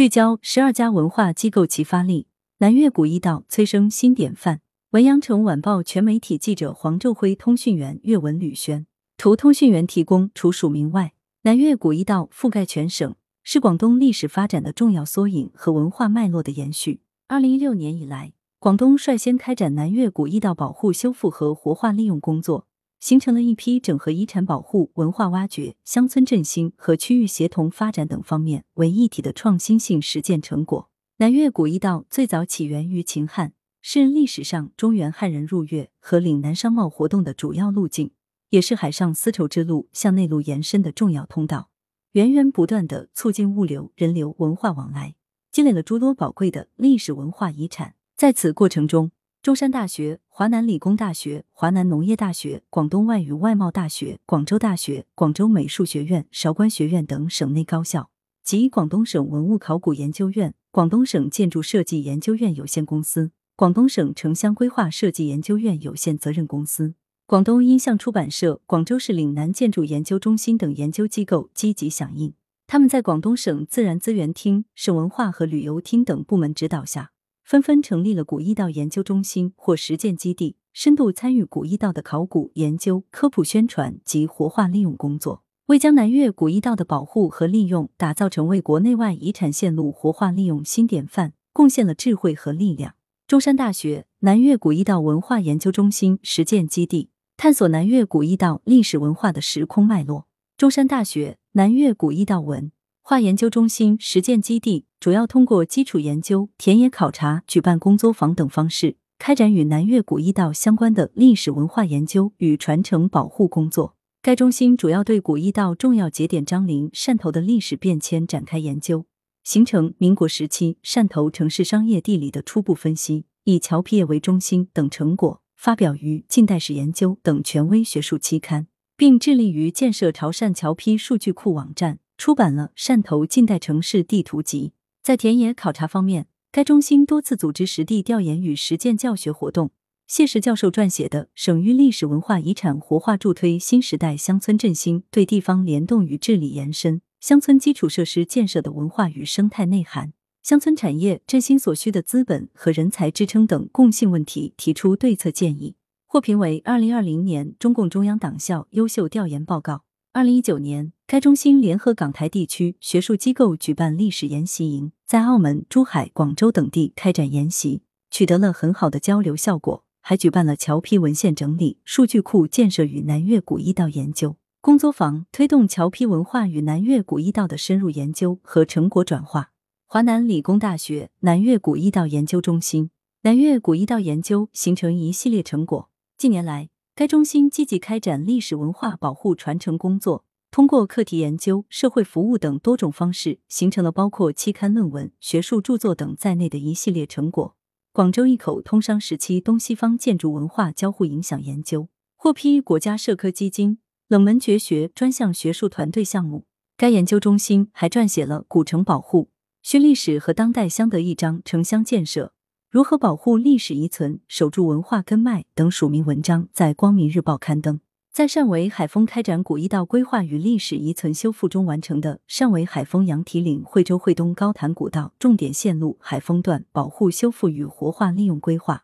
聚焦十二家文化机构齐发力，南粤古驿道催生新典范。文阳城晚报全媒体记者黄昼辉，通讯员岳文吕轩，图通讯员提供。除署名外，南粤古驿道覆盖全省，是广东历史发展的重要缩影和文化脉络的延续。二零一六年以来，广东率先开展南粤古驿道保护、修复和活化利用工作，形成了一批整合遗产保护、文化挖掘、乡村振兴和区域协同发展等方面为一体的创新性实践成果。南粤古驿道最早起源于秦汉。是历史上中原汉人入粤和岭南商贸活动的主要路径，也是海上丝绸之路向内陆延伸的重要通道，源源不断的促进物流、人流、文化往来，积累了诸多宝贵的历史文化遗产。在此过程中，中山大学、华南理工大学、华南农业大学、广东外语外贸大学、广州大学、广州美术学院、韶关学院等省内高校及广东省文物考古研究院、广东省建筑设计研究院有限公司。广东省城乡规划设计研究院有限责任公司、广东音像出版社、广州市岭南建筑研究中心等研究机构积极响应。他们在广东省自然资源厅、省文化和旅游厅等部门指导下，纷纷成立了古驿道研究中心或实践基地，深度参与古驿道的考古研究、科普宣传及活化利用工作，为将南粤古驿道的保护和利用打造成为国内外遗产线路活化利用新典范，贡献了智慧和力量。中山大学南粤古驿道文化研究中心实践基地，探索南粤古驿道历史文化的时空脉络。中山大学南粤古驿道文化研究中心实践基地主要通过基础研究、田野考察、举办工作坊等方式，开展与南粤古驿道相关的历史文化研究与传承保护工作。该中心主要对古驿道重要节点张陵汕头的历史变迁展开研究。形成民国时期汕头城市商业地理的初步分析，以侨皮业为中心等成果发表于《近代史研究》等权威学术期刊，并致力于建设潮汕侨批数据库网站，出版了《汕头近代城市地图集》。在田野考察方面，该中心多次组织实地调研与实践教学活动。谢石教授撰写的《省域历史文化遗产活化助推新时代乡村振兴对地方联动与治理延伸》。乡村基础设施建设的文化与生态内涵，乡村产业振兴所需的资本和人才支撑等共性问题提出对策建议，获评为二零二零年中共中央党校优秀调研报告。二零一九年，该中心联合港台地区学术机构举办历史研习营，在澳门、珠海、广州等地开展研习，取得了很好的交流效果，还举办了侨批文献整理、数据库建设与南粤古驿道研究。工作坊推动侨批文化与南粤古驿道的深入研究和成果转化。华南理工大学南粤古驿道研究中心南粤古驿道研究形成一系列成果。近年来，该中心积极开展历史文化保护传承工作，通过课题研究、社会服务等多种方式，形成了包括期刊论文、学术著作等在内的一系列成果。广州一口通商时期东西方建筑文化交互影响研究获批国家社科基金。冷门绝学专项学术团队项目，该研究中心还撰写了《古城保护、新历史和当代相得益彰城乡建设：如何保护历史遗存、守住文化根脉》等署名文章，在《光明日报》刊登。在汕尾海丰开展古驿道规划与历史遗存修复中完成的《汕尾海丰羊蹄岭惠州惠东高潭古道重点线路海丰段保护修复与活化利用规划》，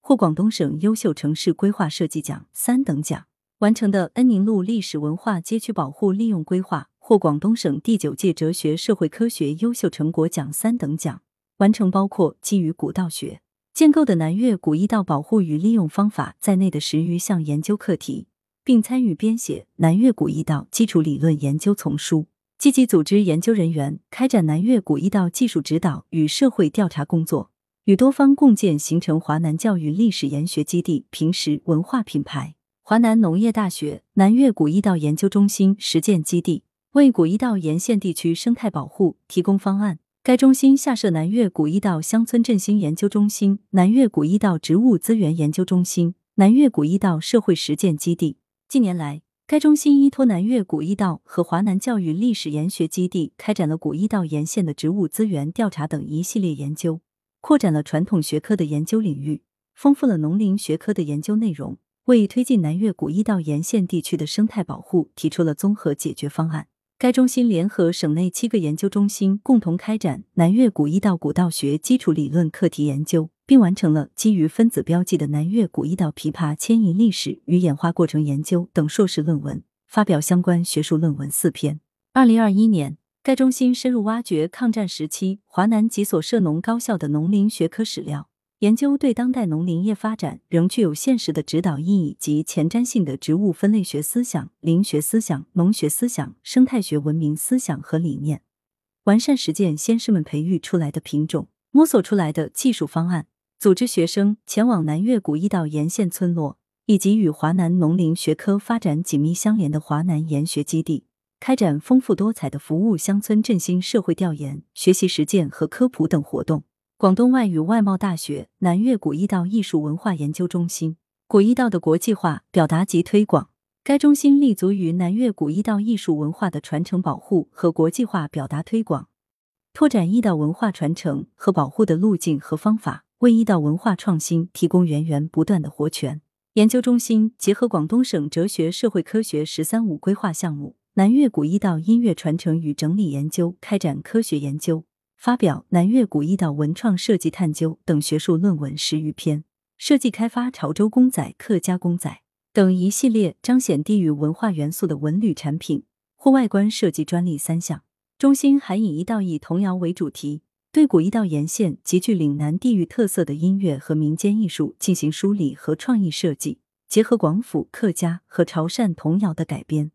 获广东省优秀城市规划设计奖三等奖。完成的恩宁路历史文化街区保护利用规划获广东省第九届哲学社会科学优秀成果奖三等奖。完成包括基于古道学建构的南粤古驿道保护与利用方法在内的十余项研究课题，并参与编写南粤古驿道基础理论研究丛书，积极组织研究人员开展南粤古驿道技术指导与社会调查工作，与多方共建形成华南教育历史研学基地平时文化品牌。华南农业大学南粤古驿道研究中心实践基地为古驿道沿线地区生态保护提供方案。该中心下设南粤古驿道乡村振兴研究中心、南粤古驿道植物资源研究中心、南粤古驿道社会实践基地。近年来，该中心依托南粤古驿道和华南教育历史研学基地，开展了古驿道沿线的植物资源调查等一系列研究，扩展了传统学科的研究领域，丰富了农林学科的研究内容。为推进南粤古驿道沿线地区的生态保护提出了综合解决方案。该中心联合省内七个研究中心，共同开展南粤古驿道古道学基础理论课题研究，并完成了基于分子标记的南越古驿道琵琶迁移历史与演化过程研究等硕士论文，发表相关学术论文四篇。二零二一年，该中心深入挖掘抗战时期华南几所涉农高校的农林学科史料。研究对当代农林业发展仍具有现实的指导意义及前瞻性的植物分类学思想、林学思想、农学思想、生态学文明思想和理念，完善实践先师们培育出来的品种，摸索出来的技术方案，组织学生前往南越古驿道沿线村落以及与华南农林学科发展紧密相连的华南研学基地，开展丰富多彩的服务乡村振兴社会调研、学习实践和科普等活动。广东外语外贸大学南粤古驿道艺术文化研究中心，古驿道的国际化表达及推广。该中心立足于南粤古驿道艺术文化的传承保护和国际化表达推广，拓展驿道文化传承和保护的路径和方法，为一道文化创新提供源源不断的活泉。研究中心结合广东省哲学社会科学“十三五”规划项目，南粤古驿道音乐传承与整理研究，开展科学研究。发表《南越古驿道文创设计探究》等学术论文十余篇，设计开发潮州公仔、客家公仔等一系列彰显地域文化元素的文旅产品或外观设计专利三项。中心还以“一道以童谣”为主题，对古驿道沿线极具岭南地域特色的音乐和民间艺术进行梳理和创意设计，结合广府、客家和潮汕童谣的改编。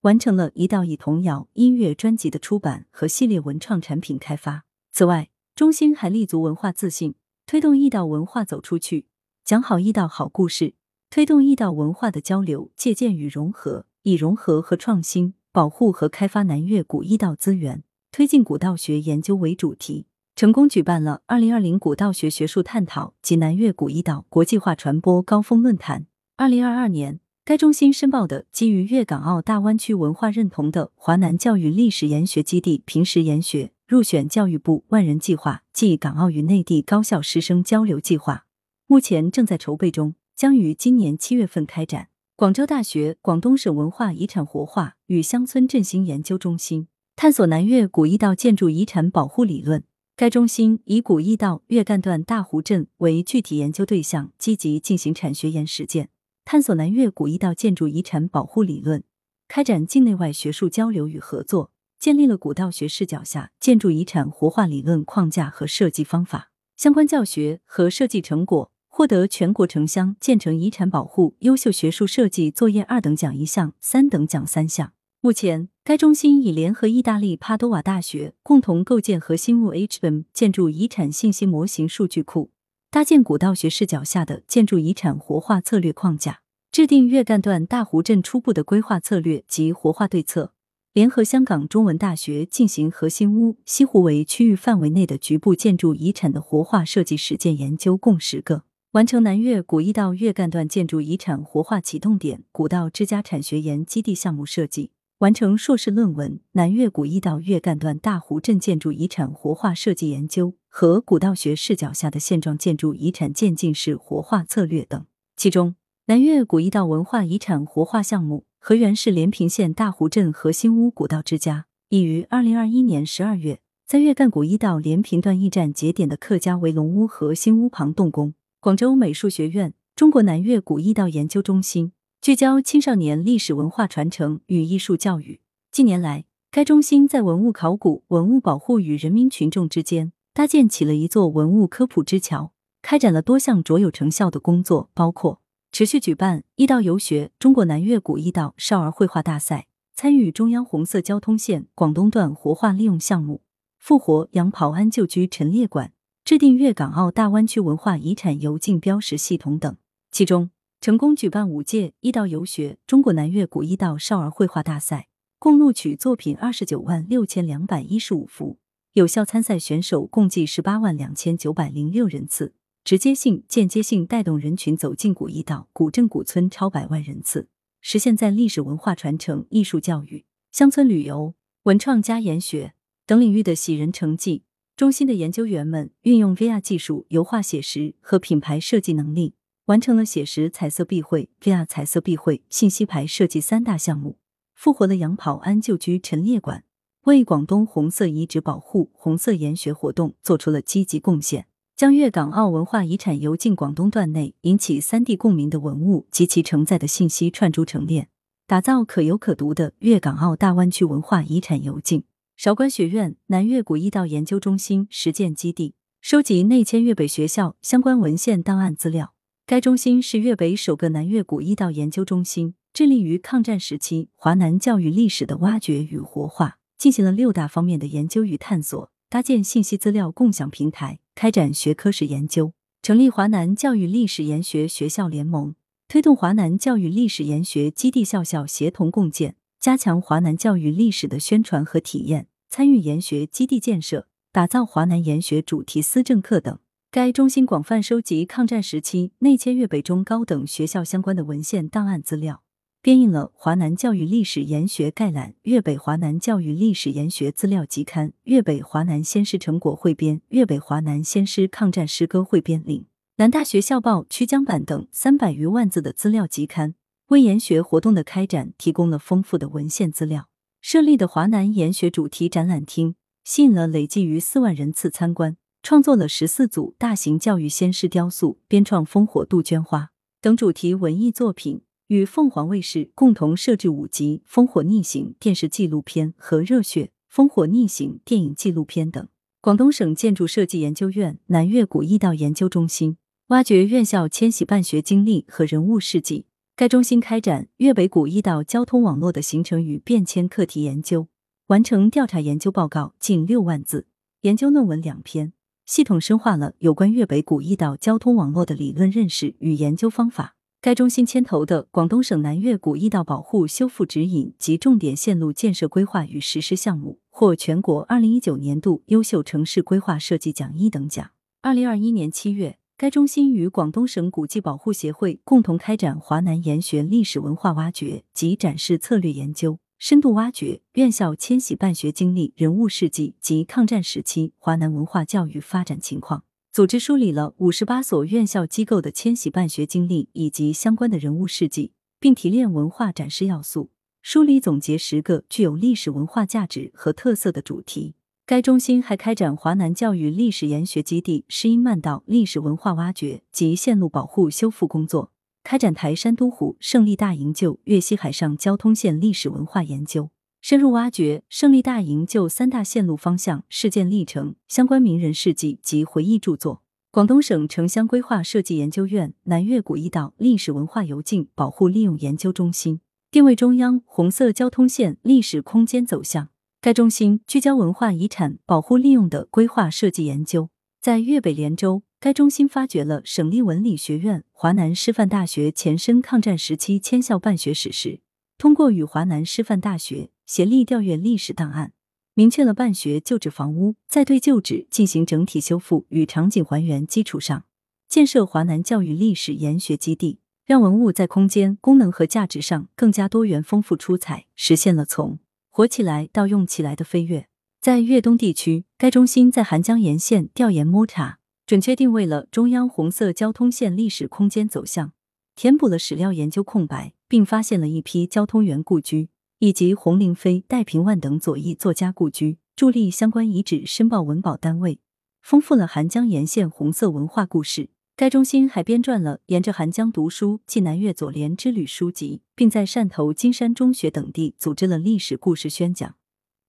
完成了一道以童谣音乐专辑的出版和系列文创产品开发。此外，中心还立足文化自信，推动驿道文化走出去，讲好驿道好故事，推动驿道文化的交流、借鉴与融合，以融合和创新保护和开发南粤古驿道资源，推进古道学研究为主题，成功举办了二零二零古道学学术探讨及南粤古易道国际化传播高峰论坛。二零二二年。该中心申报的基于粤港澳大湾区文化认同的华南教育历史研学基地平时研学入选教育部万人计划暨港澳与内地高校师生交流计划，目前正在筹备中，将于今年七月份开展。广州大学广东省文化遗产活化与乡村振兴研究中心探索南粤古驿道建筑遗产保护理论。该中心以古驿道粤赣段大湖镇为具体研究对象，积极进行产学研实践。探索南粤古驿道建筑遗产保护理论，开展境内外学术交流与合作，建立了古道学视角下建筑遗产活化理论框架和设计方法。相关教学和设计成果获得全国城乡建成遗产保护优秀学术设计作业二等奖一项、三等奖三项。目前，该中心已联合意大利帕多瓦大学，共同构建核心物 HM 建筑遗产信息模型数据库。搭建古道学视角下的建筑遗产活化策略框架，制定粤干段大湖镇初步的规划策略及活化对策，联合香港中文大学进行核心屋西湖围区域范围内的局部建筑遗产的活化设计实践研究共十个，完成南粤古驿道粤干段建筑遗产活化启动点古道之家产学研基地项目设计。完成硕士论文《南粤古驿道粤赣段大湖镇建筑遗产活化设计研究和古道学视角下的现状建筑遗产渐进式活化策略》等。其中，南粤古驿道文化遗产活化项目河源市连平县大湖镇核心屋古道之家，已于二零二一年十二月在粤干古驿道连平段驿站节点的客家围龙屋核心屋旁动工。广州美术学院中国南粤古驿道研究中心。聚焦青少年历史文化传承与艺术教育。近年来，该中心在文物考古、文物保护与人民群众之间搭建起了一座文物科普之桥，开展了多项卓有成效的工作，包括持续举办“一道游学”中国南粤古驿道少儿绘画大赛，参与中央红色交通线广东段活化利用项目，复活杨跑安旧居陈列馆，制定粤港澳大湾区文化遗产游进标识系统等。其中，成功举办五届一道游学中国南粤古驿道少儿绘画大赛，共录取作品二十九万六千两百一十五幅，有效参赛选手共计十八万两千九百零六人次，直接性、间接性带动人群走进古驿道、古镇、古村超百万人次，实现在历史文化传承、艺术教育、乡村旅游、文创加研学等领域的喜人成绩。中心的研究员们运用 VR 技术，油画写实和品牌设计能力。完成了写实彩色壁绘、VR 彩色壁绘、信息牌设计三大项目，复活了杨跑安旧居陈列馆，为广东红色遗址保护、红色研学活动做出了积极贡献。将粤港澳文化遗产游进广东段内，引起三地共鸣的文物及其承载的信息串珠成链，打造可游可读的粤港澳大湾区文化遗产游径。韶关学院南粤古驿道研究中心实践基地收集内迁粤北学校相关文献档案资料。该中心是粤北首个南粤古驿道研究中心，致力于抗战时期华南教育历史的挖掘与活化，进行了六大方面的研究与探索，搭建信息资料共享平台。开展学科史研究，成立华南教育历史研学学校联盟，推动华南教育历史研学基地校校协同共建，加强华南教育历史的宣传和体验，参与研学基地建设，打造华南研学主题思政课等。该中心广泛收集抗战时期内迁粤北中高等学校相关的文献档案资料。编印了《华南教育历史研学概览》《粤北华南教育历史研学资料集刊》《粤北华南先师成果汇编》《粤北华南先师抗战诗歌汇编领》《南大学校报》曲江版等三百余万字的资料集刊，为研学活动的开展提供了丰富的文献资料。设立的华南研学主题展览厅吸引了累计逾四万人次参观，创作了十四组大型教育先师雕塑，编创《烽火杜鹃花》等主题文艺作品。与凤凰卫视共同摄制五集《烽火逆行》电视纪录片和《热血烽火逆行》电影纪录片等。广东省建筑设计研究院南粤古驿道研究中心挖掘院校迁徙办学经历和人物事迹。该中心开展粤北古驿道交通网络的形成与变迁课题研究，完成调查研究报告近六万字，研究论文两篇，系统深化了有关粤北古驿道交通网络的理论认识与研究方法。该中心牵头的广东省南粤古驿道保护修复指引及重点线路建设规划与实施项目，获全国二零一九年度优秀城市规划设计奖一等奖。二零二一年七月，该中心与广东省古迹保护协会共同开展华南研学历史文化挖掘及展示策略研究，深度挖掘院校迁徙办学经历、人物事迹及抗战时期华南文化教育发展情况。组织梳理了五十八所院校机构的迁徙办学经历以及相关的人物事迹，并提炼文化展示要素，梳理总结十个具有历史文化价值和特色的主题。该中心还开展华南教育历史研学基地诗音漫道历史文化挖掘及线路保护修复工作，开展台山都湖胜利大营救粤西海上交通线历史文化研究。深入挖掘胜利大营救三大线路方向、事件历程、相关名人事迹及回忆著作。广东省城乡规划设计研究院南粤古驿道历史文化游径保护利用研究中心定位中央红色交通线历史空间走向。该中心聚焦文化遗产保护利用的规划设计研究。在粤北连州，该中心发掘了省立文理学院、华南师范大学前身抗战时期迁校办学史实，通过与华南师范大学。协力调阅历史档案，明确了办学旧址房屋在对旧址进行整体修复与场景还原基础上，建设华南教育历史研学基地，让文物在空间、功能和价值上更加多元丰富出彩，实现了从活起来到用起来的飞跃。在粤东地区，该中心在韩江沿线调研摸查，准确定位了中央红色交通线历史空间走向，填补了史料研究空白，并发现了一批交通员故居。以及洪灵飞、戴平万等左翼作家故居，助力相关遗址申报文保单位，丰富了韩江沿线红色文化故事。该中心还编撰了《沿着韩江读书暨南粤左联之旅》书籍，并在汕头金山中学等地组织了历史故事宣讲，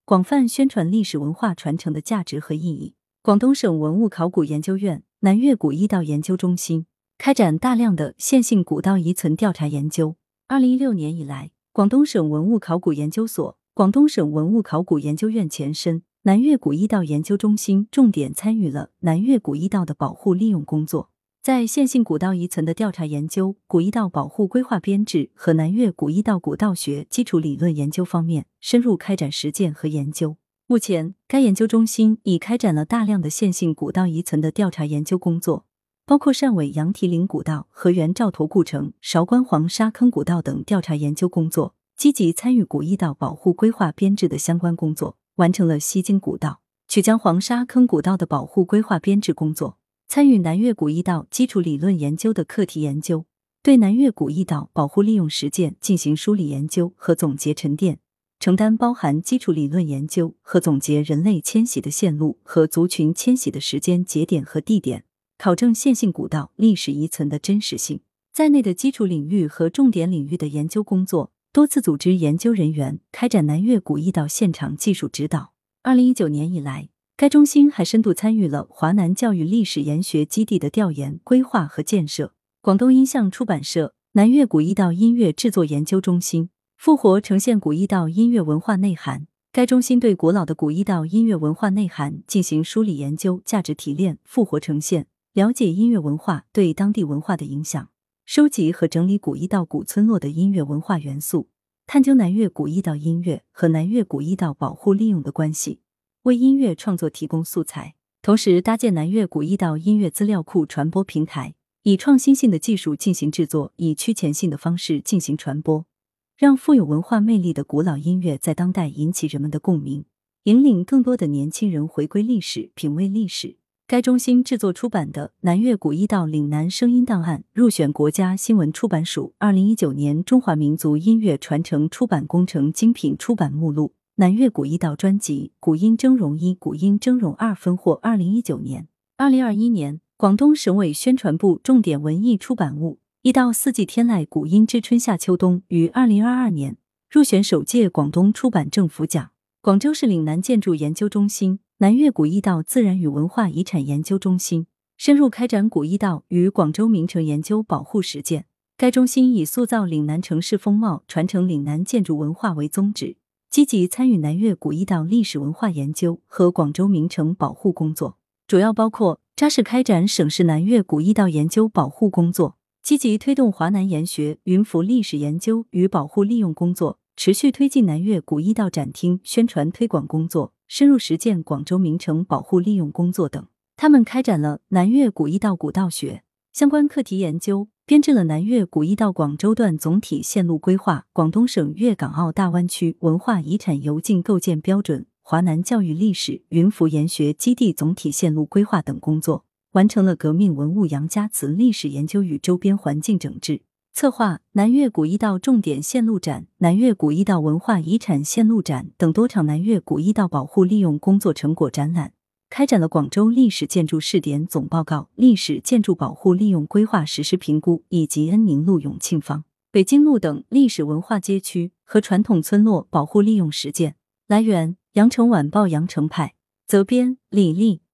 广泛宣传历史文化传承的价值和意义。广东省文物考古研究院南粤古驿道研究中心开展大量的线性古道遗存调查研究。二零一六年以来。广东省文物考古研究所、广东省文物考古研究院前身南粤古驿道研究中心重点参与了南粤古驿道的保护利用工作，在线性古道遗存的调查研究、古驿道保护规划编制和南粤古驿道古道学基础理论研究方面深入开展实践和研究。目前，该研究中心已开展了大量的线性古道遗存的调查研究工作。包括汕尾羊蹄岭古道、河源赵头故城、韶关黄沙坑古道等调查研究工作，积极参与古驿道保护规划编制的相关工作，完成了西京古道、曲江黄沙坑古道的保护规划编制工作，参与南粤古驿道基础理论研究的课题研究，对南粤古驿道保护利用实践进行梳理研究和总结沉淀，承担包含基础理论研究和总结人类迁徙的线路和族群迁徙的时间节点和地点，考证线性古道历史遗存的真实性在内的基础领域和重点领域的研究工作，多次组织研究人员开展南越古驿道现场技术指导。二零一九年以来。该中心还深度参与了华南教育历史研学基地的调研、规划和建设。广东音像出版社、南粤古驿道音乐制作研究中心复活呈现古驿道音乐文化内涵。该中心对古老的古驿道音乐文化内涵进行梳理研究、价值提炼、复活呈现，了解音乐文化对当地文化的影响，收集和整理古驿道古村落的音乐文化元素，探究南粤古驿道音乐和南粤古驿道保护利用的关系。为音乐创作提供素材，同时搭建南粤古驿道音乐资料库传播平台，以创新性的技术进行制作，以趋前性的方式进行传播，让富有文化魅力的古老音乐在当代引起人们的共鸣，引领更多的年轻人回归历史、品味历史。该中心制作出版的《南粤古驿道岭南声音档案》入选国家新闻出版署二零一九年中华民族音乐传承出版工程精品出版目录。南粤古驿道专辑《古音峥嵘一》《古音峥嵘二》分获二零一九年、二零二一年广东省委宣传部重点文艺出版物《一到四季天籁古音之春夏秋冬》于二零二二年入选首届广东出版政府奖。广州市岭南建筑研究中心、南粤古驿道自然与文化遗产研究中心深入开展古驿道与广州名城研究保护实践。该中心以塑造岭南城市风貌、传承岭南建筑文化为宗旨。积极参与南粤古驿道历史文化研究和广州名城保护工作，主要包括扎实开展省市南粤古驿道研究保护工作，积极推动华南研学云浮历史研究与保护利用工作，持续推进南粤古驿道展厅宣传推广工作，深入实践广州名城保护利用工作等。他们开展了南粤古驿道古道学相关课题研究。编制了南粤古驿道广州段总体线路规划、广东省粤港澳大湾区文化遗产游径构建标准、华南教育历史云浮研学基地总体线路规划等工作，完成了革命文物杨家祠历史研究与周边环境整治，策划南粤古驿道重点线路展、南粤古驿道文化遗产线路展等多场南粤古驿道保护利用工作成果展览。开展了广州历史建筑试点总报告、历史建筑保护利用规划实施评估，以及恩宁路、永庆坊、北京路等历史文化街区和传统村落保护利用实践。来源：羊城晚报羊城派，责编：李丽。